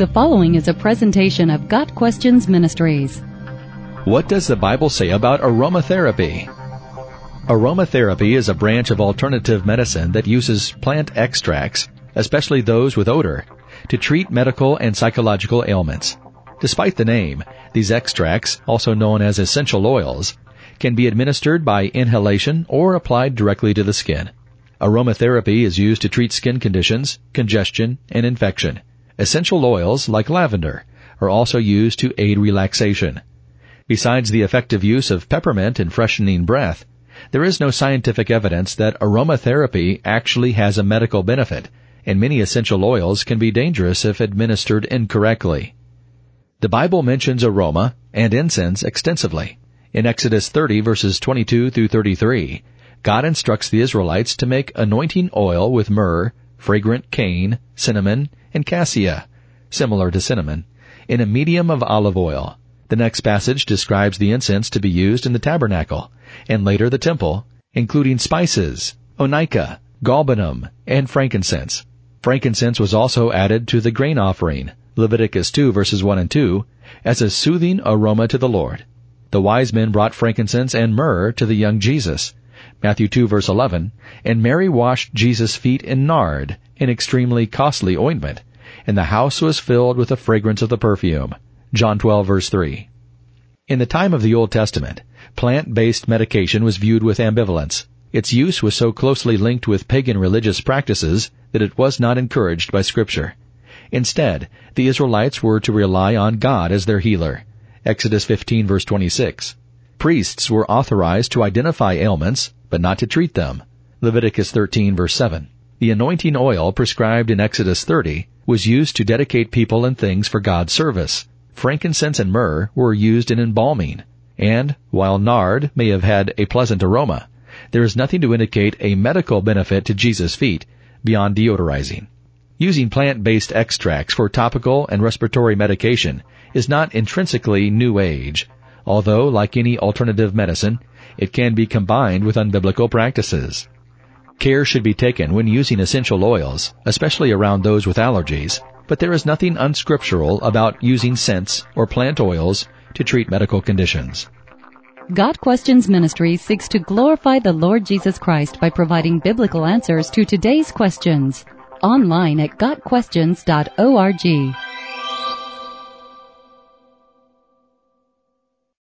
The following is a presentation of Got Questions Ministries. What does the Bible say about aromatherapy? Aromatherapy is a branch of alternative medicine that uses plant extracts, especially those with odor, to treat medical and psychological ailments. Despite the name, these extracts, also known as essential oils, can be administered by inhalation or applied directly to the skin. Aromatherapy is used to treat skin conditions, congestion, and infection. Essential oils, like lavender, are also used to aid relaxation. Besides the effective use of peppermint in freshening breath, there is no scientific evidence that aromatherapy actually has a medical benefit, and many essential oils can be dangerous if administered incorrectly. The Bible mentions aroma and incense extensively. In Exodus 30 verses 22 through 33, God instructs the Israelites to make anointing oil with myrrh, fragrant cane, cinnamon, and cassia, similar to cinnamon, in a medium of olive oil. The next passage describes the incense to be used in the tabernacle, and later the temple, including spices, onycha, galbanum, and frankincense. Frankincense was also added to the grain offering, Leviticus 2 verses 1 and 2, as a soothing aroma to the Lord. The wise men brought frankincense and myrrh to the young Jesus, Matthew 2 verse 11, and Mary washed Jesus' feet in nard, an extremely costly ointment, and the house was filled with the fragrance of the perfume. John 12 verse 3. In the time of the Old Testament, plant-based medication was viewed with ambivalence. Its use was so closely linked with pagan religious practices that it was not encouraged by scripture. Instead, the Israelites were to rely on God as their healer. Exodus 15 verse 26. Priests were authorized to identify ailments, but not to treat them. Leviticus 13 verse 7. The anointing oil prescribed in Exodus 30 was used to dedicate people and things for God's service. Frankincense and myrrh were used in embalming. And, while nard may have had a pleasant aroma, there is nothing to indicate a medical benefit to Jesus' feet beyond deodorizing. Using plant-based extracts for topical and respiratory medication is not intrinsically new age, although, like any alternative medicine, it can be combined with unbiblical practices. Care should be taken when using essential oils, especially around those with allergies, but there is nothing unscriptural about using scents or plant oils to treat medical conditions. Got Questions Ministry seeks to glorify the Lord Jesus Christ by providing biblical answers to today's questions. Online at GotQuestions.org.